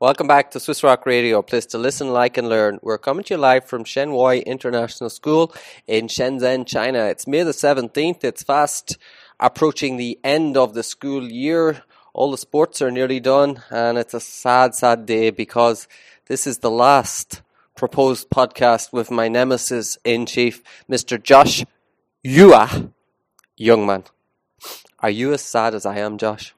Welcome back to Swiss Rock Radio, a place to listen, like, and learn. We're coming to you live from Shen Wai International School in Shenzhen, China. It's May the 17th. It's fast approaching the end of the school year. All the sports are nearly done, and it's a sad, sad day because this is the last proposed podcast with my nemesis in chief, Mr. Josh Yua Youngman. Are you as sad as I am, Josh?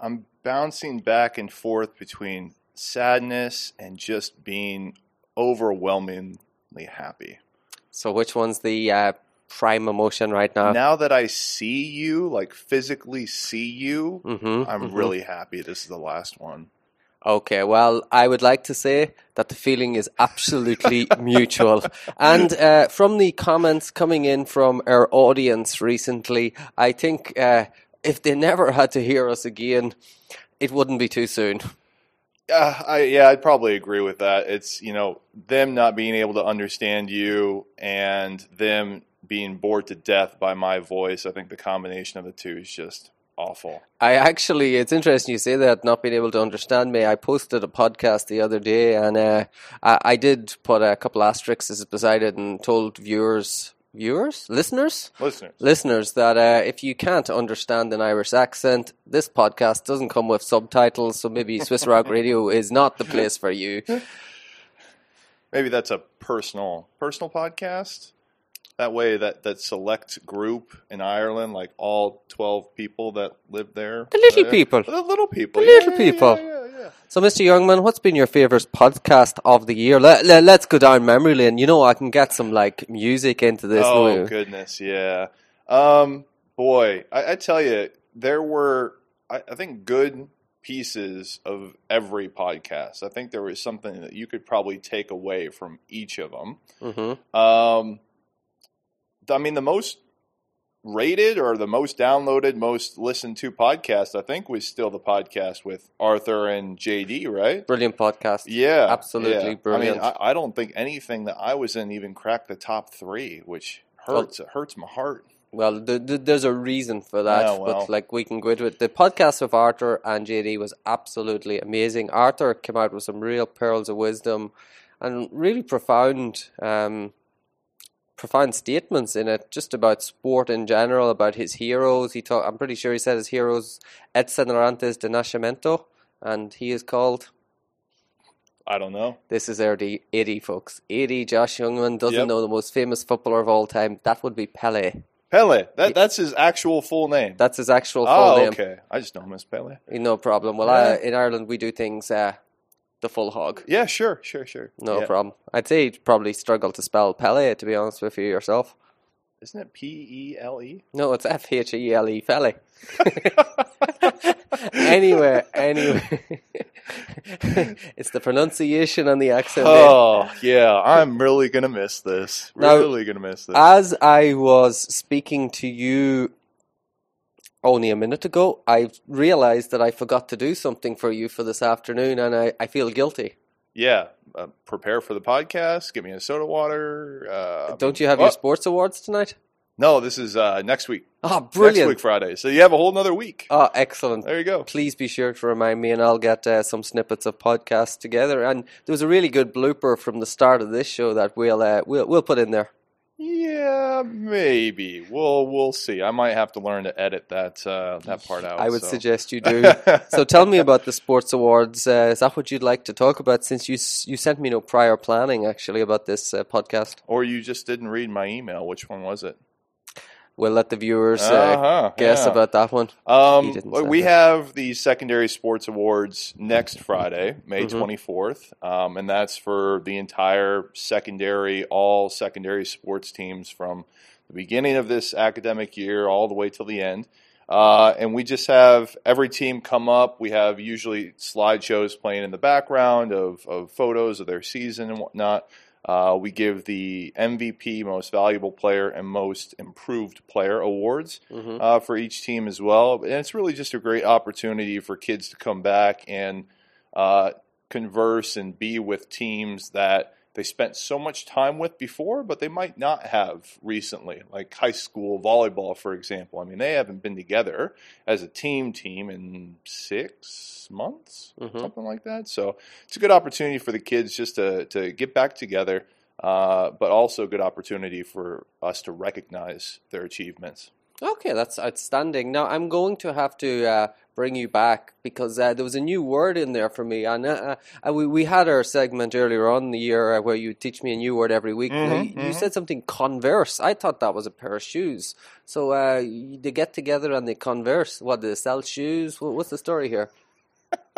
I'm bouncing back and forth between sadness and just being overwhelmingly happy. So, which one's the uh, prime emotion right now? Now that I see you, like physically see you, Mhm, I'm mhm. really happy this is the last one. Okay, well, I would like to say that the feeling is absolutely mutual. And uh, from the comments coming in from our audience recently, I think uh, if they never had to hear us again, it wouldn't be too soon. Uh, I, yeah, I'd probably agree with that. It's, you know, them not being able to understand you and them being bored to death by my voice. I think the combination of the two is just awful. I actually, it's interesting you say that, not being able to understand me. I posted a podcast the other day and uh, I, I did put a couple asterisks beside it and told viewers, viewers? Listeners? Listeners. listeners that uh, if you can't understand an Irish accent, this podcast doesn't come with subtitles, so maybe Swiss Rock Radio is not the place for you. Maybe that's a personal personal podcast. That way, that, that select group in Ireland, like all twelve people that live there, The little Uh, people. the little people, The yeah, little yeah, people. yeah. So, Mr. Youngman, what's been your favourite podcast of the year? Let, let, us go down memory lane. You know, I can get some like music into this. Oh goodness, yeah. Um, boy, I, I tell you, there were I, I think good pieces of every podcast. I think there was something that you could probably take away from each of them. Mhm. Um, I mean, the most rated or the most downloaded, most listened to podcast, I think, was still the podcast with Arthur and JD, right? Brilliant podcast. Yeah, Absolutely yeah. brilliant. I mean, I, I don't think anything that I was in even cracked the top three, which hurts. it hurts my heart. Well, th- th- there's a reason for that, Yeah, well. but like we can go into it. The podcast of Arthur and JD was absolutely amazing. Arthur came out with some real pearls of wisdom and really profound, um, profound statements in it, just about sport in general, about his heroes. He talk, I'm pretty sure he said his heroes Edson Arantes de Nascimento, and he is called. I don't know. This is our 80, folks. 80, Josh Youngman doesn't Yep. know the most famous footballer of all time. That would be Pele. Pele. That that's his actual full name. That's his actual full oh, name. okay. I just know him as Pele. No problem. Well, Yeah. uh, in Ireland we do things uh, the full hog. Yeah, sure, sure, sure. No Yeah. problem. I'd say you'd probably struggle to spell Pele, to be honest with you yourself. Isn't it P E L E? No, it's F H E L E, Fele. anyway, anyway. it's the pronunciation and the accent. Oh yeah, I'm really gonna miss this. Now- Really gonna miss this. As I was speaking to you only a minute ago, I realized that I forgot to do something for you for this afternoon, and I, I feel guilty. yeah, uh, prepare for the podcast. Give me a soda water. Uh, Don't you have oh, your sports awards tonight? No, this is uh, next week. Oh, brilliant! Next week Friday. So you have a whole nother week. Oh, excellent. There you go. Please be sure to remind me, and I'll get uh, some snippets of podcasts together. And there was a really good blooper from the start of this show that we'll uh, we'll we'll put in there. Yeah, maybe. We'll we'll see. I might have to learn to edit that uh, that part out. I would so. suggest you do. so tell me about the sports awards. Uh, is that what you'd like to talk about? Since you you sent me no prior planning actually about this uh, podcast, Or you just didn't read my email. Which one was it? We'll let the viewers uh, Uh-huh, guess yeah. about that one. Um, didn't well, send we have the secondary sports awards next Friday, May Mhm. 24th, um, and that's for the entire secondary, all secondary sports teams from the beginning of this academic year all the way till the end. Uh, and we just have every team come up. We have usually slideshows playing in the background of, of photos of their season and whatnot. Uh, we give the MVP, Most Valuable Player, and Most Improved Player awards Mhm. uh, for each team as well. And it's really just a great opportunity for kids to come back and uh, converse and be with teams that they spent so much time with before, but they might not have recently, like high school volleyball, for example. I mean, they haven't been together as a team team in six months, Mhm. something like that. So it's a good opportunity for the kids just to, to get back together, uh, but also a good opportunity for us to recognize their achievements. Okay, that's outstanding. Now I'm going to have to uh, bring you back because uh, there was a new word in there for me, and uh, uh, we we had our segment earlier on in the year uh, where you teach me a new word every week. Mhm, you, you mhm. said something converse. I thought that was a pair of shoes. So uh, they get together and they converse. What do they sell shoes? What's the story here?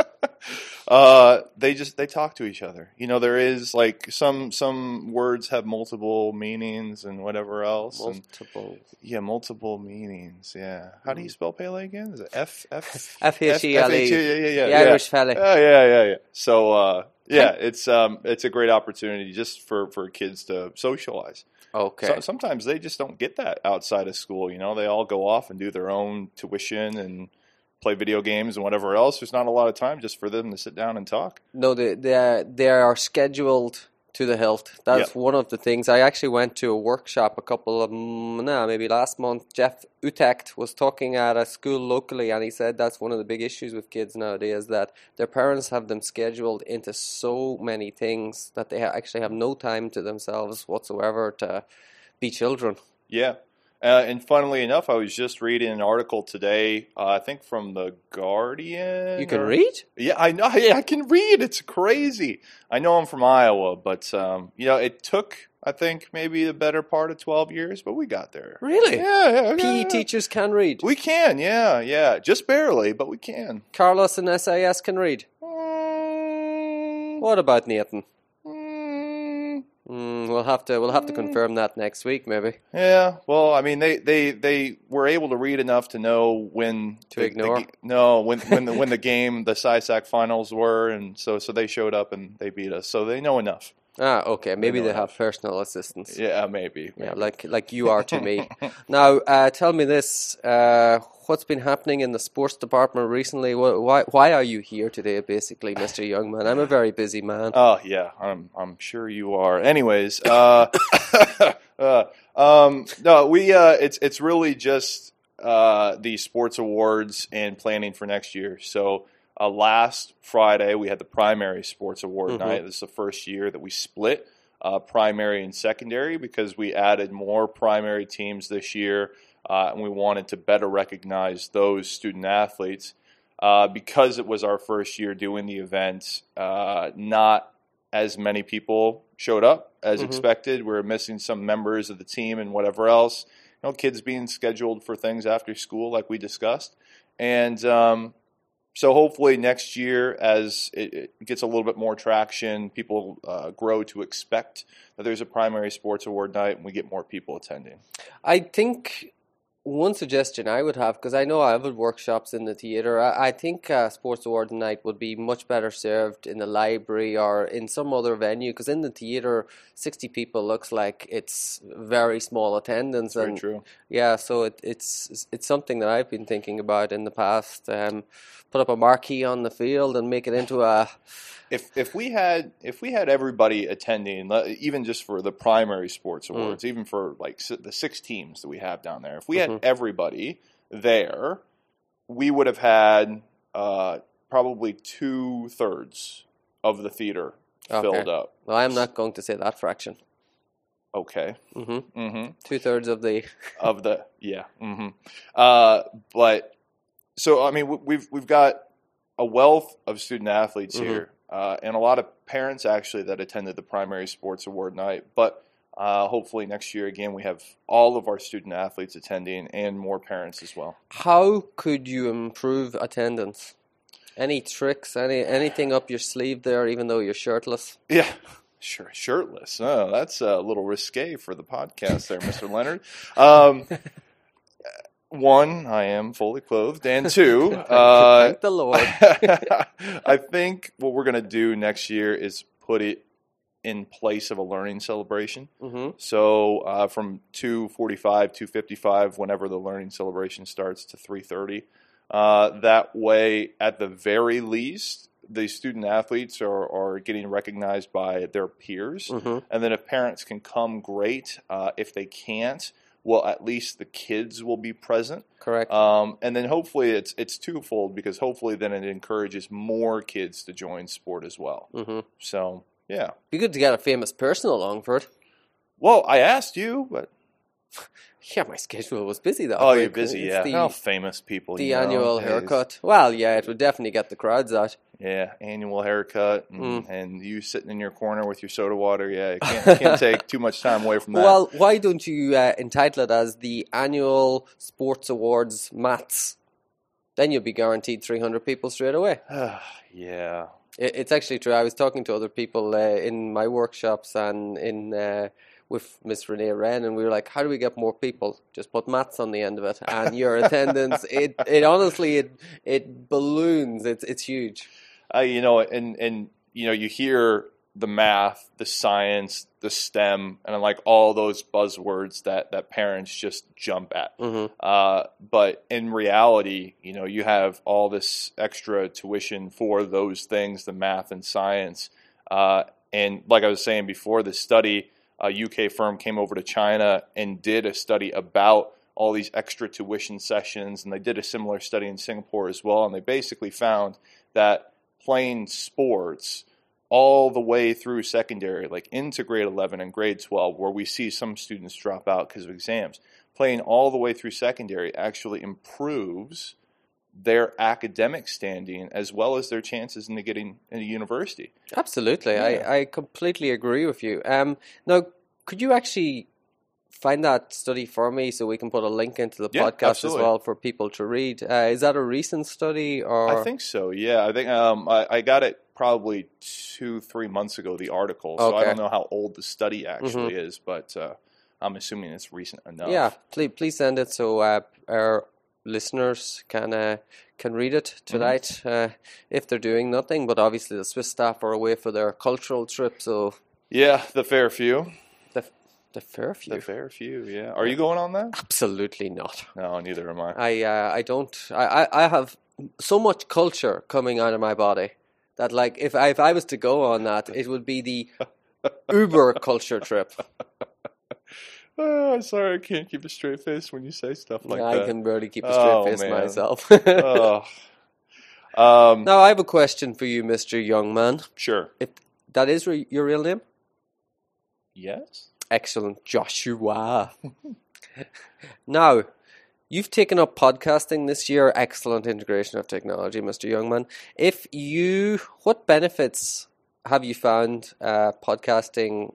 Uh, they just they talk to each other. You know, there is like some some words have multiple meanings and whatever else. and, Multiple. yeah, multiple meanings. Yeah. How do you spell Pele again? Is it F F F H E L E. Yeah, yeah, yeah. The yeah. Irish fella. Oh yeah, yeah, yeah. So uh, yeah, it's um it's a great opportunity just for for kids to socialize. Okay. So, sometimes they just don't get that outside of school. You know, they all go off and do their own tuition and play video games and whatever else. There's not a lot of time just for them to sit down and talk. No, they they are, they are scheduled to the hilt. That's one of the things. I actually went to a workshop a couple of mm, no, maybe last month. Jeff Utecht was talking at a school locally, and he said that's one of the big issues with kids nowadays that their parents have them scheduled into so many things that they actually have no time to themselves whatsoever to be children. Yeah. Uh, and funnily enough, I was just reading an article today, uh, I think from the Guardian. You can or- read. Yeah, I know. Yeah, I can read. It's crazy. I know I'm from Iowa, but um, you know, it took I think maybe the better part of 12 years, but we got there. Really? Yeah, yeah. PE yeah, teachers can read. We can. Yeah, yeah. Just barely, but we can. Carlos and SAS can read. Mm, What about Nathan? Mm, Mm, we'll have to we'll have to confirm that next week, maybe. Yeah, well, I mean, they, they, they were able to read enough to know when To the- the ignore? ga- no, when when the when the game, the SISAC finals were, and so so they showed up and they beat us, so they know enough. Ah, okay. Maybe they have personal assistants. Yeah, maybe. Yeah, like like you are to me. now, uh, tell me this: uh, what's been happening in the sports department recently? Why why are you here today, basically, Mister Youngman? I'm a very busy man. Oh yeah, I'm I'm sure you are. Anyways, uh, uh, um, no, we uh, it's it's really just uh, the sports awards and planning for next year. So uh, last Friday we had the primary sports award Mhm. night. This is the first year that we split uh, primary and secondary because we added more primary teams this year, uh, and we wanted to better recognize those student athletes. Uh, because it was our first year doing the event, uh, not as many people showed up as Mhm. expected. We were missing some members of the team and whatever else. You know, kids being scheduled for things after school, like we discussed, and um, so hopefully next year, as it, it gets a little bit more traction, people uh, grow to expect that there's a primary sports award night, and we get more people attending. I think one suggestion I would have, because I know I've had workshops in the theatre, I, I think uh, Sports Award Night would be much better served in the library or in some other venue, because in the theatre, 60 people looks like it's very small attendance. Very and true. Yeah, so it, it's it's something that I've been thinking about in the past. Um, put up a marquee on the field and make it into a If if we had if we had everybody attending, even just for the primary sports awards, even for like the six teams that we have down there, if we had Mhm. everybody there, we would have had uh, probably two thirds of the theater Okay. filled up. well, I'm not going to say that fraction. Okay. hmm Mm-hmm. Two thirds of the of the yeah. hmm Uh, but so I mean, we- we've we've got a wealth of student athletes Mhm. here, uh, and a lot of parents actually that attended the primary sports award night. But uh, hopefully next year again, we have all of our student athletes attending and more parents as well. How could you improve attendance? Any tricks? Any anything up your sleeve there, even though you're shirtless? Yeah. Sure, shirtless. Oh, that's a little risque for the podcast there, Mr. Leonard. Um, one, I am fully clothed, and two, uh, Thank the Lord. I think what we're going to do next year is put it in place of a learning celebration. hmm So uh, from 2:45, 2:55, whenever the learning celebration starts, to 3:30. Uh, that way, at the very least, the student athletes are, are getting recognized by their peers, Mhm. and then if parents can come, great. Uh, if they can't, well, at least the kids will be present. Correct. Um, and then hopefully it's it's twofold because hopefully then it encourages more kids to join sport as well. hmm So yeah. Be good to get a famous person along for it. Well, I asked you, but Yeah, my schedule was busy though. oh, you're busy. Yeah, The, how famous people. the you know, annual is- haircut. Well, yeah, it would definitely get the crowds out. Yeah, annual haircut, and, Mm. and you sitting in your corner with your soda water. Yeah, you can't, can't take too much time away from that. Well, why don't you uh, entitle it as the annual Sports Awards Mats? Then you'll be guaranteed 300 people straight away. yeah. It, it's actually true. I was talking to other people uh, in my workshops and in uh, with Miss Renee Wren, and we were like, "How do we get more people? Just put mats on the end of it, and your attendance. It it honestly it it balloons. It's it's huge. Uh, you know, and and you know, you hear the math, the science, the STEM, and like all those buzzwords that that parents just jump at. hmm Uh, but in reality, you know, you have all this extra tuition for those things, the math and science. Uh, and like I was saying before, the study, a UK firm came over to China and did a study about all these extra tuition sessions, and they did a similar study in Singapore as well. And they basically found that playing sports all the way through secondary, like into grade 11 and grade 12, where we see some students drop out because of exams, playing all the way through secondary actually improves their academic standing as well as their chances into getting into university. Absolutely, Yeah. I I completely agree with you. Um, now could you actually find that study for me so we can put a link into the Yeah, podcast absolutely. as well for people to read? Uh, is that a recent study or? I think so. Yeah, I think um, I, I got it probably two, three months ago. The article, so I Okay. Mm-hmm. don't know how old the study actually is, but uh, I'm assuming it's recent enough. Yeah, please please send it so uh, our listeners can uh, can read it Mm-hmm. tonight uh, if they're doing nothing. But obviously, the Swiss staff are away for their cultural trip, so yeah, the fair few, the the fair few. the fair few. Yeah, are you going on that? Absolutely not. No, neither am I. I uh, I don't. I, I I have so much culture coming out of my body that like if I if I was to go on that, it would be the Uber culture trip. Oh, sorry, I can't keep a straight face when you say stuff like I that. I can barely keep a straight Oh, face man. myself. Ugh. um, now I have a question for you, Mister Young Man. Sure. If that is re- your real name, Yes. excellent, Joshua. now, you've taken up podcasting this year. Excellent integration of technology, Mister Youngman. If you, what benefits have you found uh, podcasting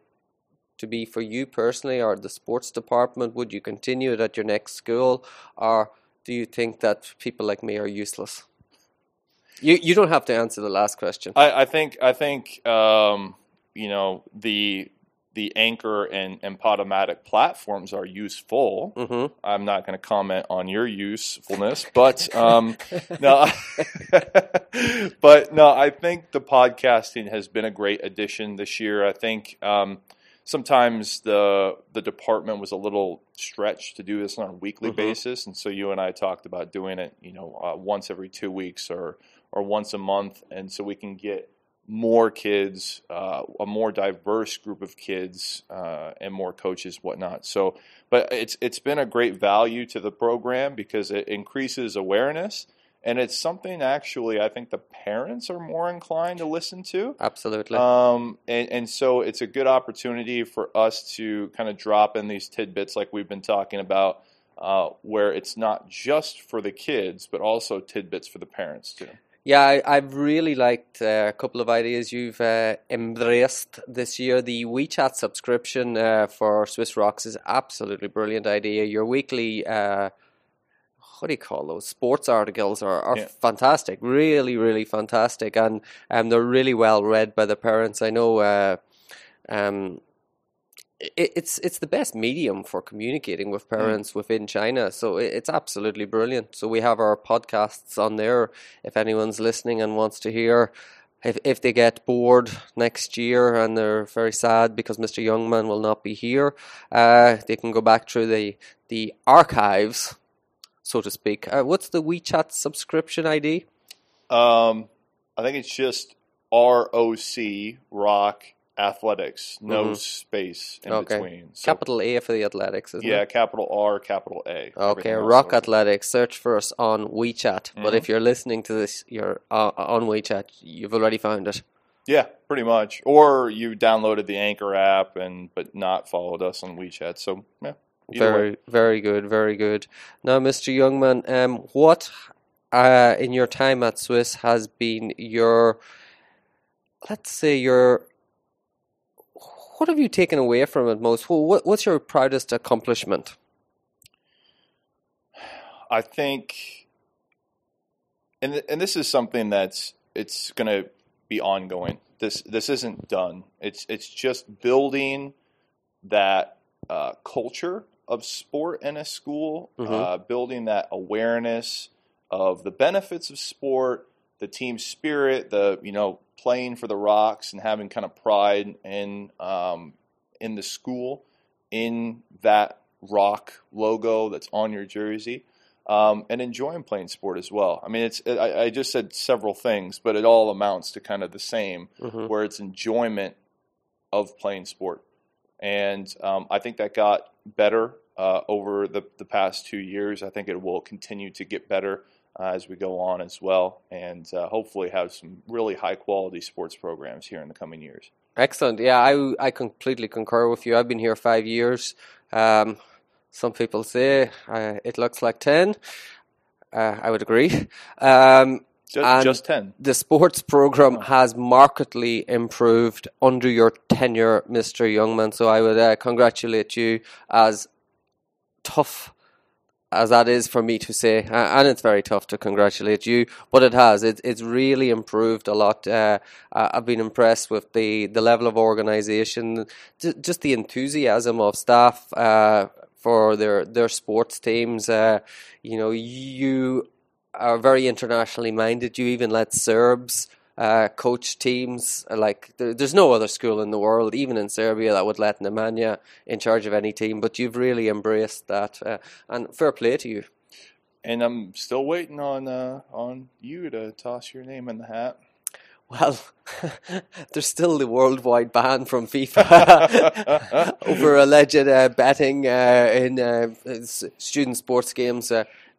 to be for you personally, or the sports department? Would you continue it at your next school, or do you think that people like me are useless? You you don't have to answer the last question. I, I think I think um, you know the the anchor and, and Podomatic platforms are useful. hmm I'm not going to comment on your usefulness, but um, no, but no, I think the podcasting has been a great addition this year. I think um, sometimes the the department was a little stretched to do this on a weekly Mhm. basis, and so you and I talked about doing it, you know, uh, once every two weeks or or once a month, and so we can get more kids, uh, a more diverse group of kids, uh, and more coaches, whatnot. So, but it's it's been a great value to the program because it increases awareness, and it's something actually I think the parents are more inclined to listen to. Absolutely. Um, and, and so it's a good opportunity for us to kind of drop in these tidbits like we've been talking about, uh, where it's not just for the kids, but also tidbits for the parents too. Yeah, I, I've really liked uh, a couple of ideas you've uh, embraced this year. The WeChat subscription uh, for Swiss Rocks is absolutely brilliant idea. Your weekly, uh, what do you call those? Sports articles are, are Yeah. fantastic, really, really fantastic, and um, they're really well read by the parents. I know. Uh, um, it, it's it's the best medium for communicating with parents within China. So it, it's absolutely brilliant. So we have our podcasts on there. If anyone's listening and wants to hear, if if they get bored next year and they're very sad because Mr. Youngman will not be here, uh, they can go back through the the archives, so to speak. Uh, what's the WeChat subscription ID? Um, I think it's just ROC Rock Athletics, no Mhm. space in Okay. between. So, Capital A for the athletics, isn't yeah, it? capital R, capital A. Okay, Rock. Athletics. Search for us on WeChat. But Mhm. if you're listening to this, you're uh, on WeChat. You've already found it. Yeah, pretty much. Or you downloaded the Anchor app and but not followed us on WeChat. So yeah, either way. Very, very good, very good. Now, Mr. Youngman, um, what uh, in your time at Swiss has been your, let's say your, what have you taken away from it most? What, what's your proudest accomplishment? I think, and th- and this is something that's it's going to be ongoing. This this isn't done. It's it's just building that uh, culture of sport in a school, Mhm. uh, building that awareness of the benefits of sport, the team spirit, the you know playing for the Rocks and having kind of pride in um, in the school, in that Rock logo that's on your jersey um, and enjoying playing sport as well. I mean, it's I, I just said several things, but it all amounts to kind of the same, Mhm. where it's enjoyment of playing sport, and um, I think that got better uh, over the the past two years. I think it will continue to get better uh, as we go on as well, and uh, hopefully have some really high quality sports programs here in the coming years. Excellent. Yeah, I I completely concur with you. I've been here five years. Um, some people say uh, it looks like ten. Uh, I would agree. Um, Just, just ten. the sports program has markedly improved under your tenure, Mr. Youngman. So I would uh, congratulate you as tough as that is for me to say, and it's very tough to congratulate you, but it has. It, it's really improved a lot. Uh, I've been impressed with the, the level of organisation, just the enthusiasm of staff uh, for their their sports teams. Uh, you know, you are very internationally minded. You even let Serbs uh, coach teams. Like there, there's no other school in the world, even in Serbia, that would let Nemanja in charge of any team. But you've really embraced that, uh, and fair play to you. And I'm still waiting on uh, on you to toss your name in the hat. Well, there's still the worldwide ban from FIFA over alleged uh, betting uh, in uh, student sports games.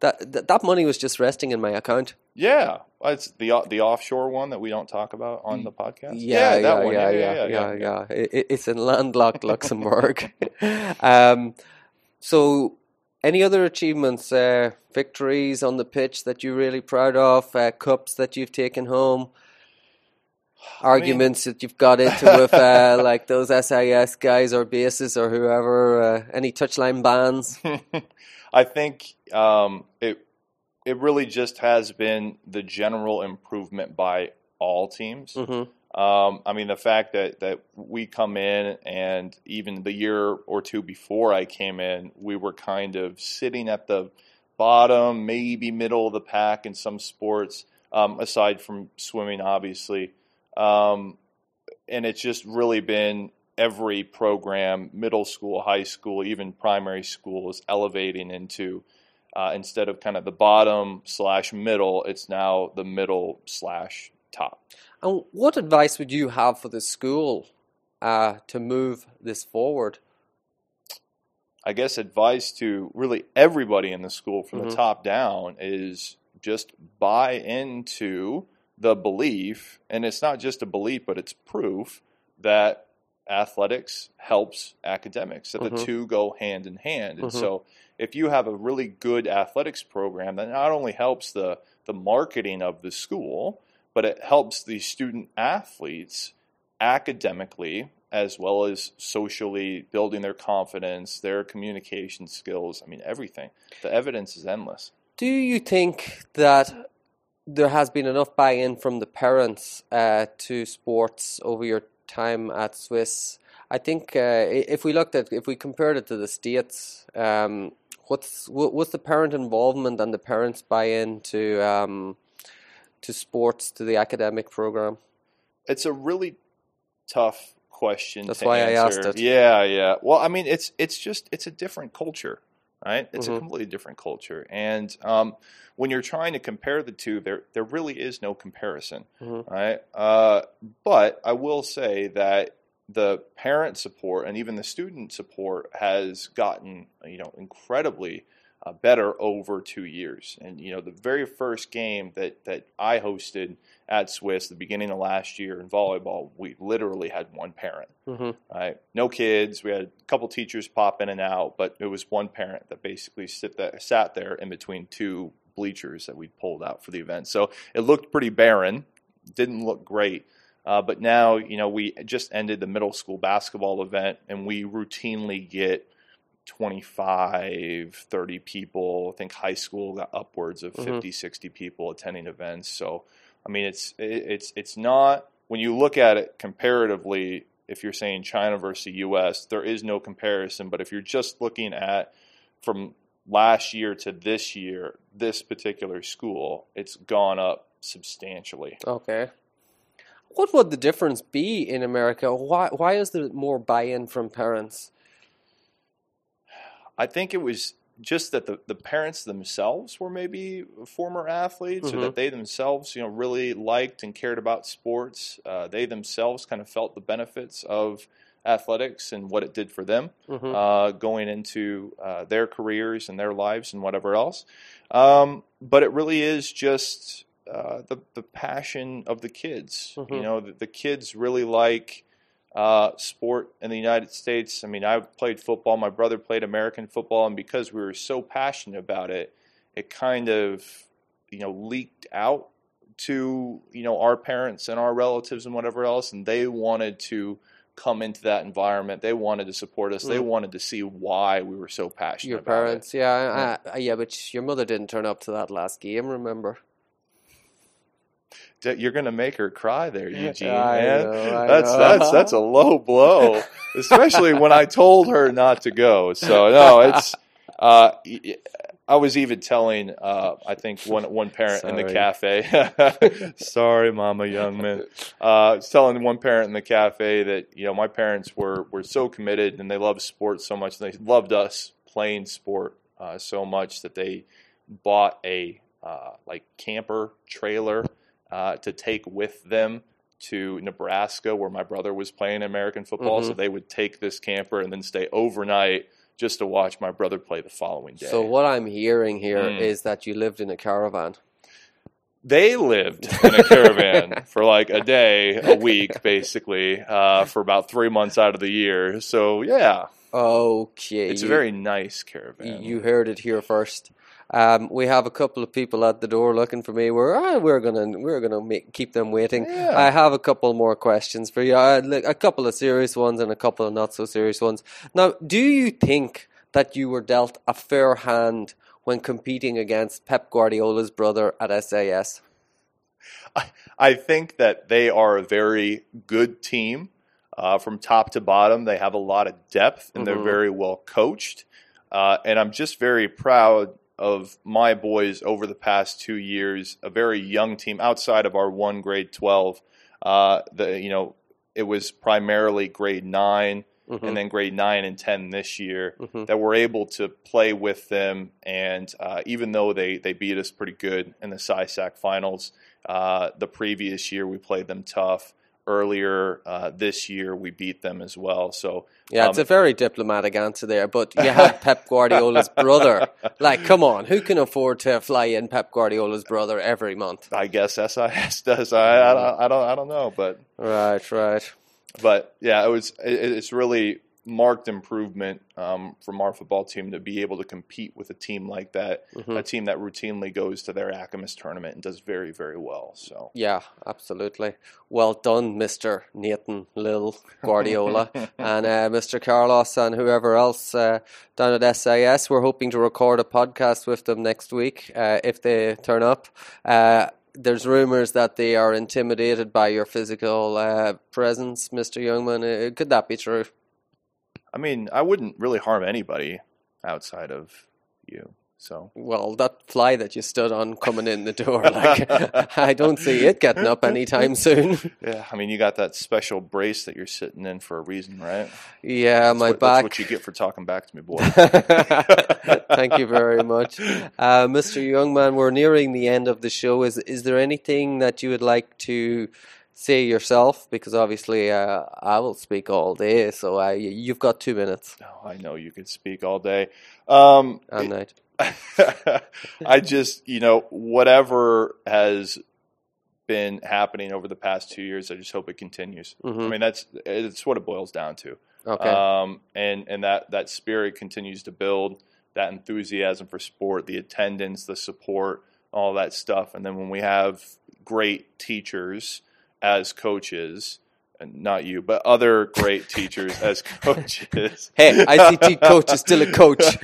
That, that that money was just resting in my account. Yeah, it's the the offshore one that we don't talk about on the podcast. Yeah, yeah, that yeah, one. yeah, yeah, yeah, yeah. It, it- it's in landlocked Luxembourg. um, so, any other achievements, uh, victories on the pitch that you're really proud of, uh, cups that you've taken home, arguments that you've got into with uh, like those SIS guys or BASIS or whoever, uh, any touchline bans? I think um, it it really just has been the general improvement by all teams. hmm Um, I mean, the fact that, that we come in and even the year or two before I came in, we were kind of sitting at the bottom, maybe middle of the pack in some sports, um, aside from swimming, obviously. Um, and it's just really been every program, middle school, high school, even primary school, is elevating into. Uh, instead of kind of the bottom slash middle, it's now the middle slash top. And what advice would you have for the school uh, to move this forward? I guess advice to really everybody in the school from Mhm. the top down is just buy into the belief, and it's not just a belief, but it's proof that athletics helps academics, that Mhm. the two go hand in hand. And Mhm. so if you have a really good athletics program, that not only helps the, the marketing of the school, but it helps the student athletes academically as well as socially building their confidence, their communication skills. I mean, everything. The evidence is endless. Do you think that there has been enough buy-in from the parents uh, to sports over your time at Swiss? I think uh, if we looked at if we compared it to the states, um, what's what's the parent involvement and the parents buy-in to um, to sports to the academic program? It's a really tough question. That's why I asked it. Yeah, yeah. Well, I mean, it's it's just it's a different culture. Right? It's Mhm. a completely different culture. And um, when you're trying to compare the two, there there really is no comparison, Mhm. right? Uh, but I will say that the parent support and even the student support has gotten you know incredibly uh, better over two years. And you know the very first game that that I hosted at Swiss, the beginning of last year in volleyball, we literally had one parent hmm right? No kids. We had a couple teachers pop in and out, but it was one parent that basically sit that, sat there in between two bleachers that we pulled out for the event. So it looked pretty barren. Didn't look great. Uh, but now, you know, we just ended the middle school basketball event, and we routinely get 25, 30 people. I think high school got upwards of Mhm. 50, 60 people attending events. So, I mean, it's it's it's not when you look at it comparatively. If you're saying China versus U.S., there is no comparison. But if you're just looking at from last year to this year, this particular school, it's gone up substantially. Okay. What would the difference be in America? Why why is there more buy-in from parents? I think it was just that the, the parents themselves were maybe former athletes or Mhm. that they themselves, you know, really liked and cared about sports. Uh, they themselves kind of felt the benefits of athletics and what it did for them hmm uh, going into uh, their careers and their lives and whatever else. Um, but it really is just uh, the the passion of the kids. You Mhm. know, the, the kids really like uh, sport in the United States. I mean, I played football. My brother played American football, and because we were so passionate about it, it kind of you know leaked out to you know our parents and our relatives and whatever else, and they wanted to come into that environment. They wanted to support us. They Mm. wanted to see why we were so passionate Your parents, yeah, I, I, yeah, but your mother didn't turn up to that last game. Remember? You're going to make her cry there, Eugene. Man. know, that's know. that's that's a low blow, especially when I told her not to go. So no, it's. Uh, I was even telling, uh, I think one one parent in the cafe. Sorry, Mama Youngman. Uh, I was telling one parent in the cafe that you know my parents were were so committed and they loved sports so much. And they loved us playing sport uh, so much that they bought a uh, like camper trailer uh, to take with them to Nebraska, where my brother was playing American football. So Mhm. they would take this camper and then stay overnight just to watch my brother play the following day. So what I'm hearing here is Mm. that you lived in a caravan. they lived in a caravan for like a day, a week, basically, uh, for about three months out of the year. So yeah, Okay, it's a very nice caravan. You heard it here first. Um, we have a couple of people at the door looking for me. We're ah, we're gonna we're gonna make, keep them waiting. Yeah. I have a couple more questions for you. Uh, a couple of serious ones and a couple of not so serious ones. Now, do you think that you were dealt a fair hand when competing against Pep Guardiola's brother at SAS? I think that they are a very good team uh, from top to bottom. They have a lot of depth and they're Mhm. very well coached. Uh, and I'm just very proud of my boys over the past two years. A very young team outside of our one grade 12. Uh, the you know it was primarily grade 9 Mhm. and then grade nine and ten this year Mhm. that we're able to play with them. And uh, even though they, they beat us pretty good in the SISAC finals, uh, the previous year we played them tough. Earlier uh, this year we beat them as well. So Yeah, it's Um, a very diplomatic answer there, but you have Pep Guardiola's brother. Like, come on, who can afford to fly in Pep Guardiola's brother every month? I guess SIS does. I, I, don't- I don't I don't know, but Right, right. but yeah, it was. It, it's really marked improvement um, from our football team to be able to compete with a team like that, Mhm. a team that routinely goes to their ACAMIS tournament and does very very well. So Yeah, absolutely. Well done, Mr. Nathan Lil Guardiola and uh, Mr. Carlos and whoever else uh, down at SIS. We're hoping to record a podcast with them next week uh, if they turn up. Uh, there's rumors that they are intimidated by your physical uh, presence, Mr. Youngman. Uh, could that be true? I mean, I wouldn't really harm anybody outside of you. So Well, that fly that you stood on coming in the door, like I don't see it getting up anytime soon. yeah, I mean, you got that special brace that you're sitting in for a reason, right? Yeah, That's my what, back. That's what you get for talking back to me, boy. Thank you very much, uh, Mr. Youngman. We're nearing the end of the show. Is is there anything that you would like to say yourself? Because obviously, uh, I will speak all day, so y- you've got two minutes oh, I know you could speak all day. Um, and night. I just, you know, whatever has been happening over the past two years, I just hope it continues. I Mhm. mean, that's it's what it boils down to. Okay. Um, and and that that spirit continues to build that enthusiasm for sport, the attendance, the support, all that stuff. And then when we have great teachers as coaches, and not you, but other great teachers as coaches. hey, ICT coach is still a coach.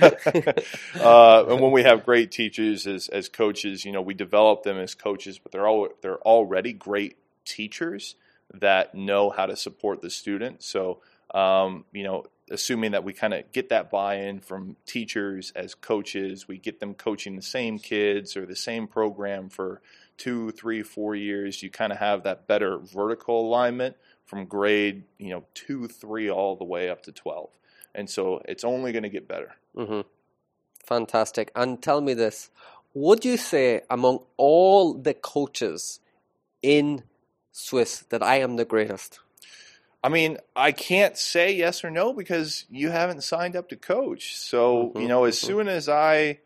uh, and when we have great teachers as, as coaches, you know, we develop them as coaches, but they're all they're already great teachers that know how to support the student. So, um, you know, assuming that we kind of get that buy-in from teachers as coaches, we get them coaching the same kids or the same program for two, three, four years. You kind of have that better vertical alignment from grade, you know, two, three, all the way up to twelve. And so it's only going to get better. mm-hmm. Fantastic. And tell me this: Would you say among all the coaches in Swiss that I am the greatest? I mean, I can't say yes or no because you haven't signed up to coach. So, Mhm, you know, as mhm. soon as I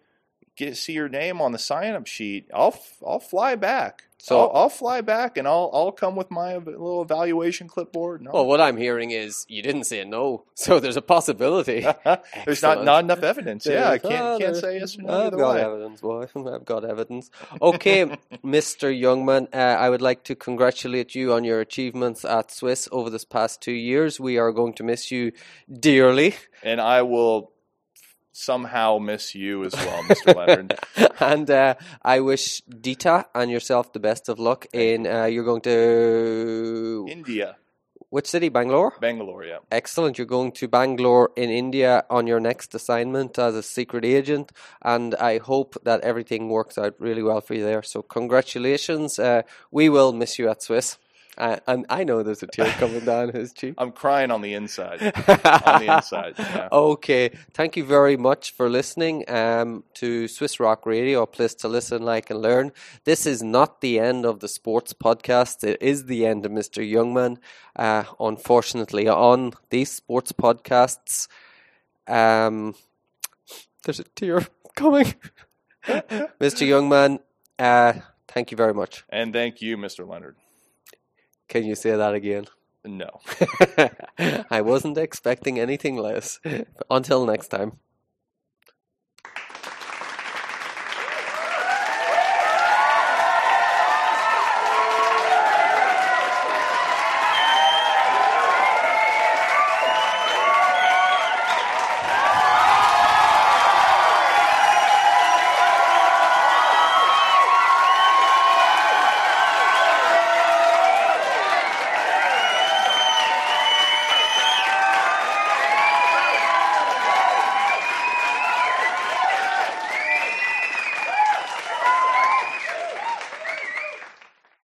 get see your name on the sign up sheet, I'll f- I'll fly back. So- I'll, I'll fly back and I'll I'll come with my little evaluation clipboard. No. Well, what I'm hearing is you didn't say no, so there's a possibility. There's not not enough evidence. Yeah, I can't can't say yes or no I've got way. evidence, boy. I've got evidence. Okay, Mr. Youngman, uh, I would like to congratulate you on your achievements at Swiss over this past two years. We are going to miss you dearly. And I will somehow miss you as well, Mr. Leonard. and uh, I wish Dita and yourself the best of luck in. Uh, you're going to India, which city? Bangalore. Bangalore. Yeah. Excellent. You're going to Bangalore in India on your next assignment as a secret agent, and I hope that everything works out really well for you there. So, congratulations. Uh, we will miss you at Swiss. And I know there's a tear coming down his cheek. I'm crying on the inside. on the inside. Yeah. Okay, thank you very much for listening um, to Swiss Rock Radio, a place to listen, like, and learn. This is not the end of the sports podcast. It is the end of Mr. Youngman. Uh, unfortunately, on these sports podcasts, um, there's a tear coming. Mr. Youngman, uh, thank you very much. And thank you, Mr. Leonard. Can you say that again? No. I wasn't expecting anything less. Until next time.